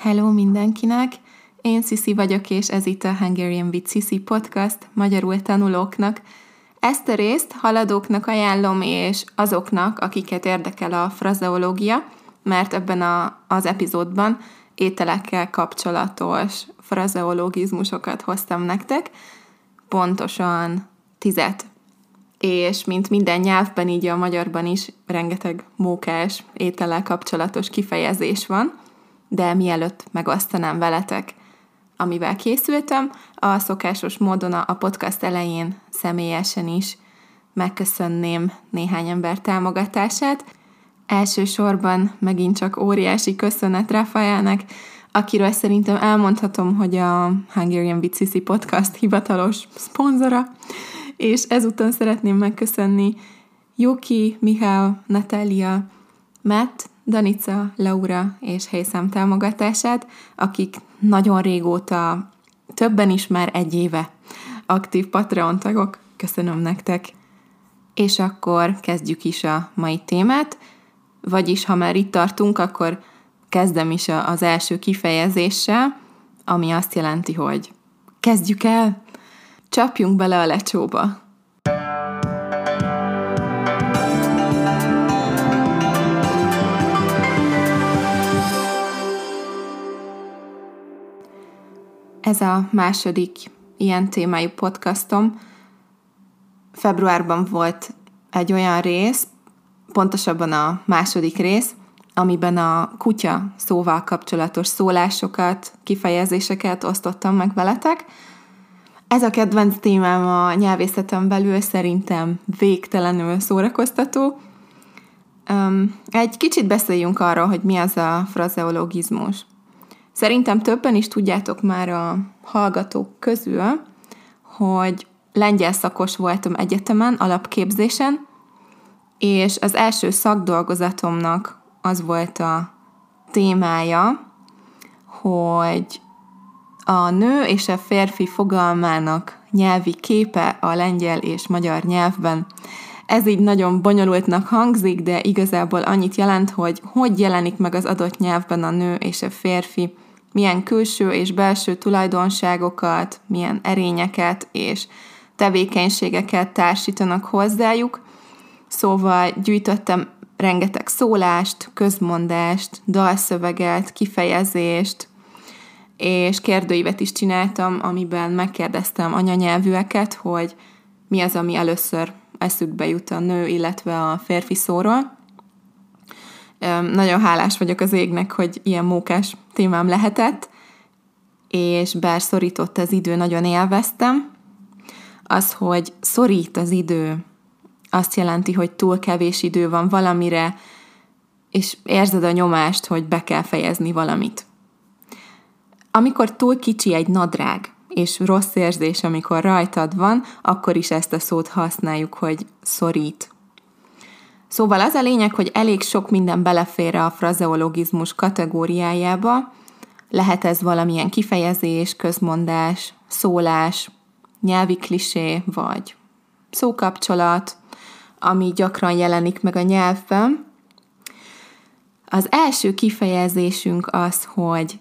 Hello mindenkinek! Én Sisi vagyok, és ez itt a Hungarian with Sisi podcast magyarul tanulóknak. Ezt a részt haladóknak ajánlom, és azoknak, akiket érdekel a frazeológia, mert ebben a, az epizódban ételekkel kapcsolatos frazeologizmusokat hoztam nektek, pontosan tizet. És mint minden nyelvben, így a magyarban is rengeteg mókás étellel kapcsolatos kifejezés van, de mielőtt megosztanám veletek, amivel készültem, a szokásos módon a podcast elején személyesen is megköszönném néhány ember támogatását. Elsősorban megint csak óriási köszönet Rafaelnek, akiről szerintem elmondhatom, hogy a Hungarian Bitsisi podcast hivatalos szponzora, és ezúton szeretném megköszönni Juki, Mihály, Natália, Matt, Danica, Laura és Helyszám támogatását, akik nagyon régóta, többen is már egy éve aktív Patreon tagok. Köszönöm nektek! És akkor kezdjük is a mai témát, vagyis ha már itt tartunk, akkor kezdem is az első kifejezéssel, ami azt jelenti, hogy kezdjük el, csapjunk bele a lecsóba. Ez a második ilyen témájú podcastom. Februárban volt egy olyan rész, pontosabban a második rész, amiben a kutya szóval kapcsolatos szólásokat, kifejezéseket osztottam meg veletek. Ez a kedvenc témám a nyelvészetem belül szerintem végtelenül szórakoztató. Egy kicsit beszéljünk arról, hogy mi az a frazeologizmus. Szerintem többen is tudjátok már a hallgatók közül, hogy lengyel szakos voltam egyetemen, alapképzésen, és az első szakdolgozatomnak az volt a témája, hogy a nő és a férfi fogalmának nyelvi képe a lengyel és magyar nyelvben. Ez így nagyon bonyolultnak hangzik, de igazából annyit jelent, hogy hogy jelenik meg az adott nyelvben a nő és a férfi milyen külső és belső tulajdonságokat, milyen erényeket és tevékenységeket társítanak hozzájuk. Szóval gyűjtöttem rengeteg szólást, közmondást, dalszöveget, kifejezést, és kérdőívet is csináltam, amiben megkérdeztem anyanyelvűeket, hogy mi az, ami először eszükbe jut a nő, illetve a férfi szóról. Nagyon hálás vagyok az égnek, hogy ilyen mókás témám lehetett, és bár szorított az idő, nagyon élveztem. Az, hogy szorít az idő, azt jelenti, hogy túl kevés idő van valamire, és érzed a nyomást, hogy be kell fejezni valamit. Amikor túl kicsi egy nadrág, és rossz érzés, amikor rajtad van, akkor is ezt a szót használjuk, hogy szorít. Szóval az a lényeg, hogy elég sok minden belefér a frazeologizmus kategóriájába, lehet ez valamilyen kifejezés, közmondás, szólás, nyelvi klisé, vagy szókapcsolat, ami gyakran jelenik meg a nyelvben. Az első kifejezésünk az, hogy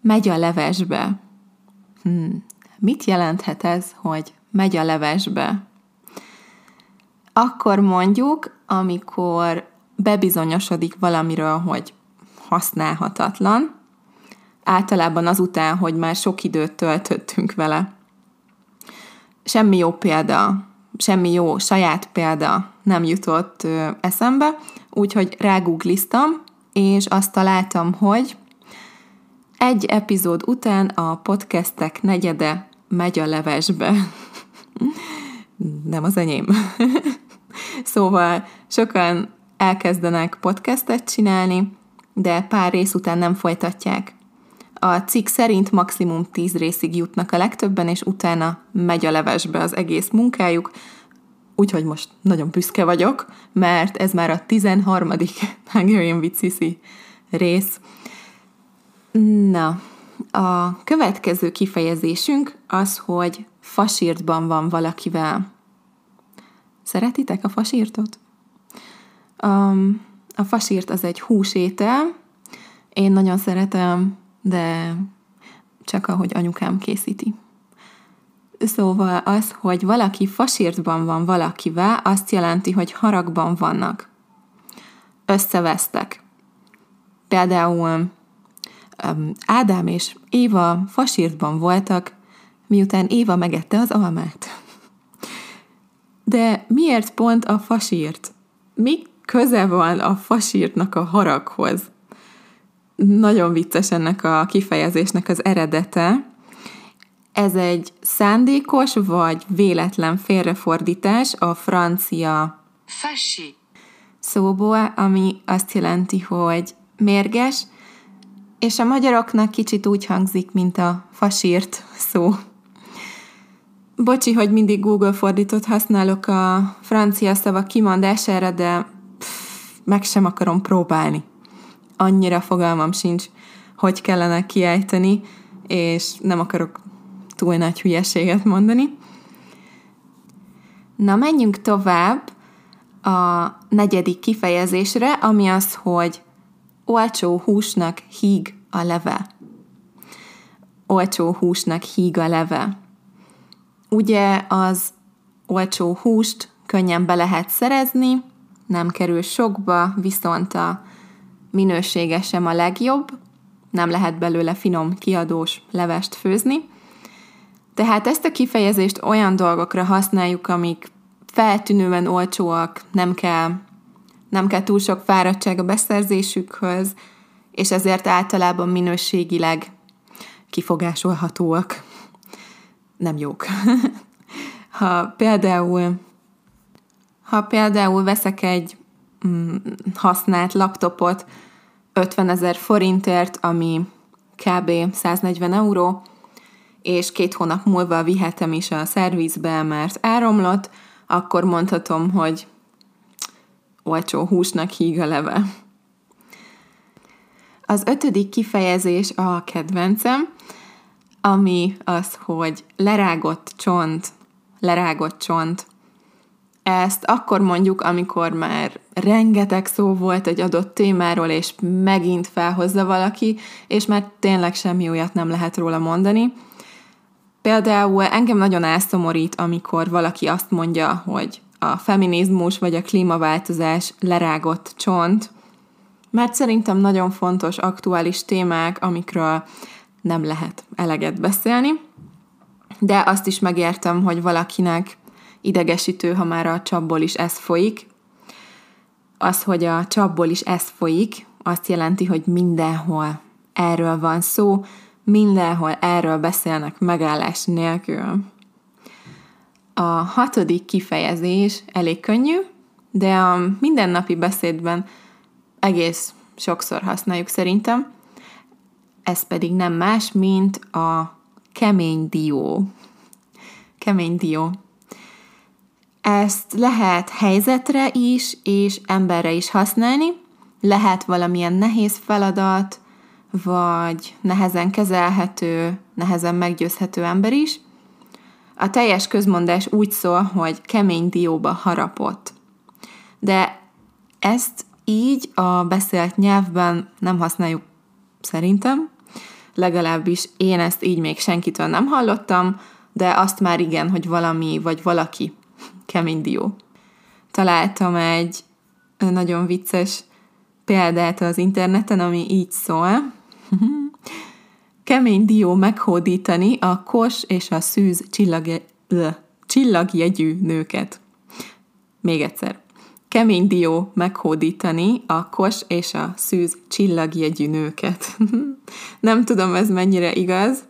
megy a levesbe. Hmm. Mit jelenthet ez, hogy megy a levesbe? Akkor mondjuk, amikor bebizonyosodik valamiről, hogy használhatatlan, általában azután, hogy már sok időt töltöttünk vele. Semmi jó példa, semmi jó saját példa nem jutott eszembe, úgyhogy rágoogliztam, és azt találtam, hogy egy epizód után a podcastek negyede megy a levesbe. nem az enyém. Szóval sokan elkezdenek podcastet csinálni, de pár rész után nem folytatják. A cikk szerint maximum 10 részig jutnak a legtöbben, és utána megy a levesbe az egész munkájuk, úgyhogy most nagyon büszke vagyok, mert ez már a 13. Hungarian with Sisi rész. Na, a következő kifejezésünk az, hogy fasírtban van valakivel. Szeretitek a fasírtot? Um, a fasírt az egy húsétel. Én nagyon szeretem de csak ahogy anyukám készíti. Szóval az, hogy valaki fasírtban van valakivel, azt jelenti, hogy haragban vannak. Összevesztek. Például Ádám és Éva fasírtban voltak, miután Éva megette az almát. De miért pont a fasírt? Mi köze van a fasírtnak a haraghoz? Nagyon vicces ennek a kifejezésnek az eredete. Ez egy szándékos vagy véletlen félrefordítás a francia Fâché. szóból, ami azt jelenti, hogy mérges, és a magyaroknak kicsit úgy hangzik, mint a fasírt szó. Bocsi, hogy mindig Google fordítót használok a francia szavak kimondására, de meg sem akarom próbálni. Annyira fogalmam sincs, hogy kellene kiejteni, és nem akarok túl nagy hülyeséget mondani. Na, menjünk tovább a negyedik kifejezésre, ami az, hogy olcsó húsnak híg a leve. Olcsó húsnak híg a leve. Ugye az olcsó húst könnyen be lehet szerezni, nem kerül sokba, viszont a minősége sem a legjobb, nem lehet belőle finom, kiadós levest főzni. Tehát ezt a kifejezést olyan dolgokra használjuk, amik feltűnően olcsóak, nem kell, nem kell túl sok fáradtság a beszerzésükhöz, és ezért általában minőségileg kifogásolhatóak. Nem jók. ha például ha például veszek egy mm, használt laptopot 50 ezer forintért, ami kb. 140 euró, és két hónap múlva vihetem is a szervizbe, mert áramlott, akkor mondhatom, hogy olcsó húsnak híg a leve. Az ötödik kifejezés a kedvencem, ami az, hogy lerágott csont, lerágott csont. Ezt akkor mondjuk, amikor már rengeteg szó volt egy adott témáról, és megint felhozza valaki, és már tényleg semmi olyat nem lehet róla mondani. Például engem nagyon elszomorít, amikor valaki azt mondja, hogy a feminizmus vagy a klímaváltozás lerágott csont, mert szerintem nagyon fontos aktuális témák, amikről nem lehet eleget beszélni, de azt is megértem, hogy valakinek idegesítő, ha már a csapból is ez folyik. Az, hogy a csapból is ez folyik, azt jelenti, hogy mindenhol erről van szó, mindenhol erről beszélnek megállás nélkül. A hatodik kifejezés elég könnyű, de a mindennapi beszédben egész sokszor használjuk szerintem. Ez pedig nem más, mint a kemény dió. Kemény dió. Ezt lehet helyzetre is, és emberre is használni. Lehet valamilyen nehéz feladat, vagy nehezen kezelhető, nehezen meggyőzhető ember is. A teljes közmondás úgy szól, hogy kemény dióba harapott. De ezt így a beszélt nyelvben nem használjuk szerintem, legalábbis én ezt így még senkitől nem hallottam, de azt már igen, hogy valami vagy valaki kemény dió. Találtam egy nagyon vicces példát az interneten, ami így szól. Kemény dió meghódítani a kos és a szűz csillag, csillagjegyű nőket. Még egyszer. Kemény dió meghódítani a kos és a szűz csillagjegyű nőket. Nem tudom, ez mennyire igaz.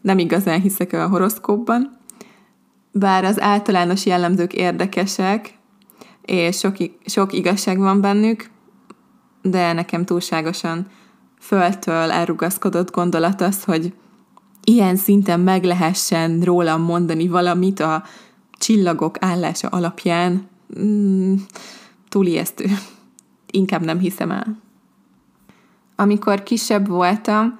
Nem igazán hiszek a horoszkópban. Bár az általános jellemzők érdekesek, és sok, sok igazság van bennük, de nekem túlságosan föltől elrugaszkodott gondolat az, hogy ilyen szinten meg lehessen rólam mondani valamit a csillagok állása alapján, mm, túl ijesztő. Inkább nem hiszem el. Amikor kisebb voltam,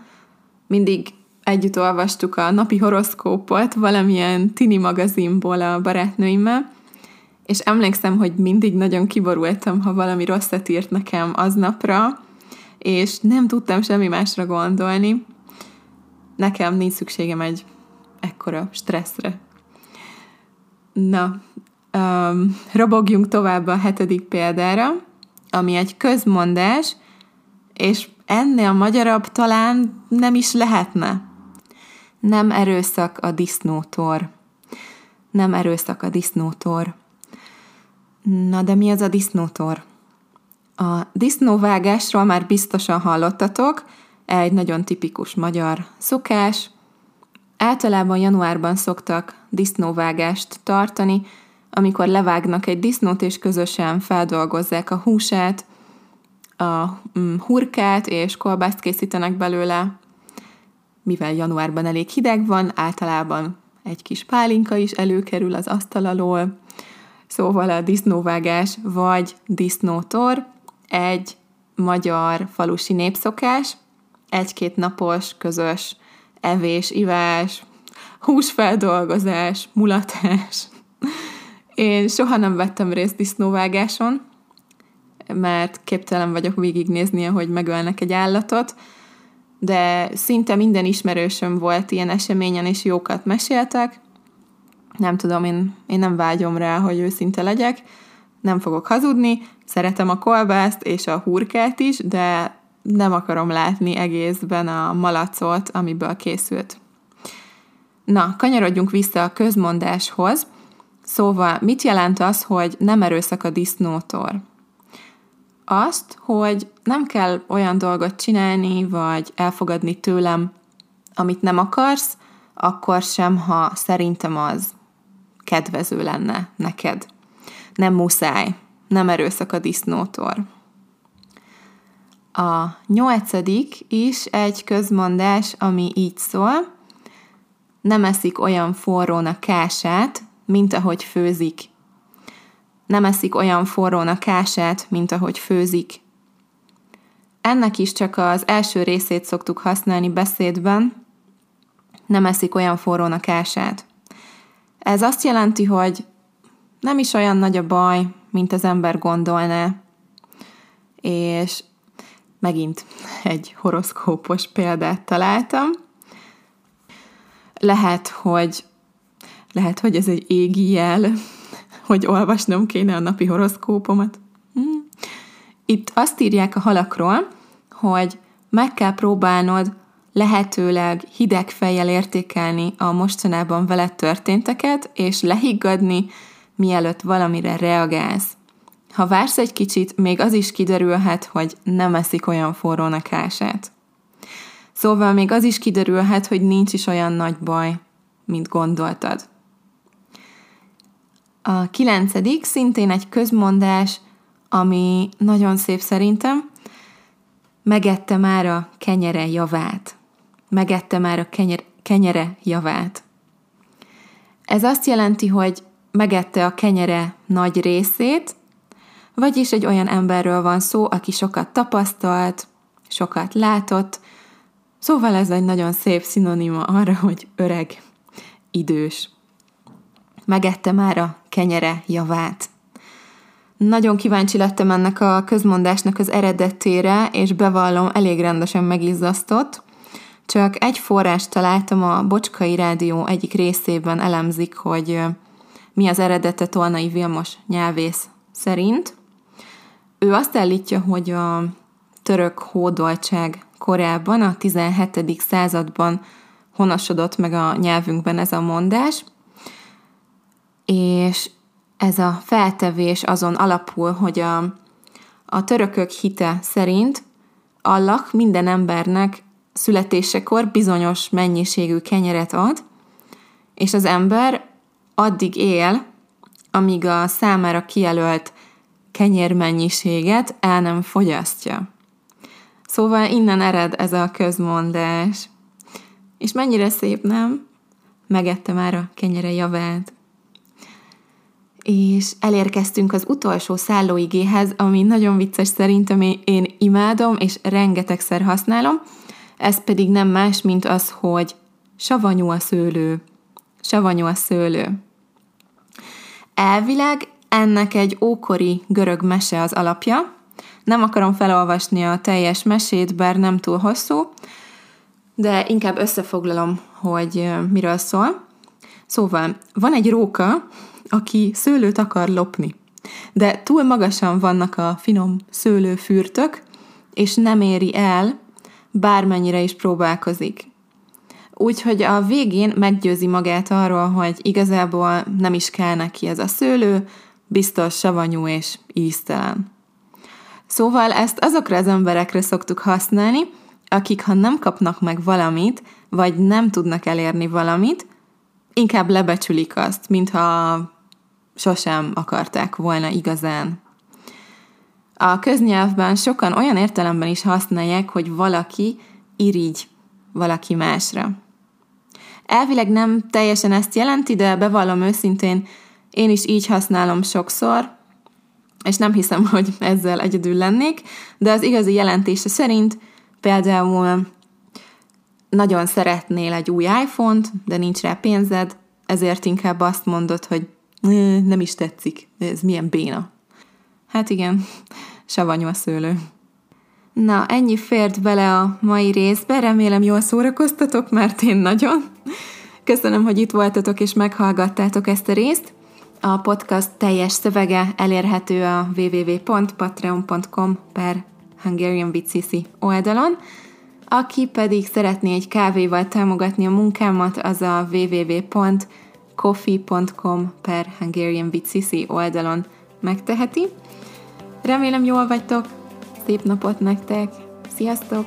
mindig együtt olvastuk a napi horoszkópot valamilyen tini magazinból a barátnőimmel, és emlékszem, hogy mindig nagyon kiborultam, ha valami rosszat írt nekem aznapra, és nem tudtam semmi másra gondolni. nekem nincs szükségem egy ekkora stresszre. Na, um, robogjunk tovább a hetedik példára, ami egy közmondás, és ennél magyarabb talán nem is lehetne. Nem erőszak a disznótor. Nem erőszak a disznótor. Na de mi az a disznótor? A disznóvágásról már biztosan hallottatok, egy nagyon tipikus magyar szokás. Általában januárban szoktak disznóvágást tartani, amikor levágnak egy disznót, és közösen feldolgozzák a húsát, a mm, hurkát, és kolbászt készítenek belőle. Mivel januárban elég hideg van, általában egy kis pálinka is előkerül az asztal alól, szóval a disznóvágás vagy disznótor egy magyar falusi népszokás, egy-két napos közös evés, ivás, húsfeldolgozás, mulatás. Én soha nem vettem részt disznóvágáson, mert képtelen vagyok végignézni, hogy megölnek egy állatot, de szinte minden ismerősöm volt ilyen eseményen, és jókat meséltek. Nem tudom, én, én nem vágyom rá, hogy őszinte legyek, nem fogok hazudni, szeretem a kolbászt és a hurkát is, de nem akarom látni egészben a malacot, amiből készült. Na, kanyarodjunk vissza a közmondáshoz. Szóval mit jelent az, hogy nem erőszak a disznótor? Azt, hogy nem kell olyan dolgot csinálni, vagy elfogadni tőlem, amit nem akarsz, akkor sem, ha szerintem az kedvező lenne neked. Nem muszáj, nem erőszak a disznótor. A nyolcadik is egy közmondás, ami így szól, nem eszik olyan forrón a kását, mint ahogy főzik. Nem eszik olyan forrón a kását, mint ahogy főzik. Ennek is csak az első részét szoktuk használni beszédben, nem eszik olyan forrón a kását. Ez azt jelenti, hogy nem is olyan nagy a baj, mint az ember gondolná. És megint egy horoszkópos példát találtam. Lehet, hogy lehet, hogy ez egy égi jel, hogy olvasnom kéne a napi horoszkópomat. Hmm. Itt azt írják a halakról, hogy meg kell próbálnod lehetőleg hideg fejjel értékelni a mostanában veled történteket, és lehiggadni, mielőtt valamire reagálsz. Ha vársz egy kicsit, még az is kiderülhet, hogy nem eszik olyan forró a kását. Szóval még az is kiderülhet, hogy nincs is olyan nagy baj, mint gondoltad. A kilencedik szintén egy közmondás, ami nagyon szép szerintem. Megette már a kenyere javát. Megette már a kenyer, kenyere javát. Ez azt jelenti, hogy megette a kenyere nagy részét, vagyis egy olyan emberről van szó, aki sokat tapasztalt, sokat látott, szóval ez egy nagyon szép szinonima arra, hogy öreg, idős. Megette már a kenyere javát. Nagyon kíváncsi lettem ennek a közmondásnak az eredetére, és bevallom, elég rendesen megizzasztott. Csak egy forrást találtam a Bocskai Rádió egyik részében elemzik, hogy mi az eredete Tolnai Vilmos nyelvész szerint. Ő azt állítja, hogy a török hódoltság korában, a 17. században honosodott meg a nyelvünkben ez a mondás, és ez a feltevés azon alapul, hogy a, a törökök hite szerint Allah minden embernek születésekor bizonyos mennyiségű kenyeret ad, és az ember addig él, amíg a számára kijelölt kenyérmennyiséget el nem fogyasztja. Szóval innen ered ez a közmondás. És mennyire szép, nem? Megette már a kenyere javát. És elérkeztünk az utolsó szállóigéhez, ami nagyon vicces szerintem, én imádom, és rengetegszer használom. Ez pedig nem más, mint az, hogy savanyú a szőlő. Savanyú a szőlő. Elvileg ennek egy ókori görög mese az alapja. Nem akarom felolvasni a teljes mesét, bár nem túl hosszú, de inkább összefoglalom, hogy miről szól. Szóval, van egy róka, aki szőlőt akar lopni, de túl magasan vannak a finom szőlőfürtök, és nem éri el, bármennyire is próbálkozik. Úgyhogy a végén meggyőzi magát arról, hogy igazából nem is kell neki ez a szőlő, biztos savanyú és íztelen. Szóval ezt azokra az emberekre szoktuk használni, akik ha nem kapnak meg valamit, vagy nem tudnak elérni valamit, inkább lebecsülik azt, mintha sosem akarták volna igazán. A köznyelvben sokan olyan értelemben is használják, hogy valaki irigy valaki másra. Elvileg nem teljesen ezt jelenti, de bevallom őszintén, én is így használom sokszor, és nem hiszem, hogy ezzel egyedül lennék, de az igazi jelentése szerint például nagyon szeretnél egy új iPhone-t, de nincs rá pénzed, ezért inkább azt mondod, hogy nem is tetszik, ez milyen béna. Hát igen, savanyú a szőlő. Na, ennyi fért bele a mai részbe, remélem jól szórakoztatok, mert én nagyon. Köszönöm, hogy itt voltatok és meghallgattátok ezt a részt. A podcast teljes szövege elérhető a www.patreon.com per Hungarian oldalon. Aki pedig szeretné egy kávéval támogatni a munkámat, az a www.coffee.com per Hungarian oldalon megteheti. Remélem jól vagytok, szép napot nektek, sziasztok!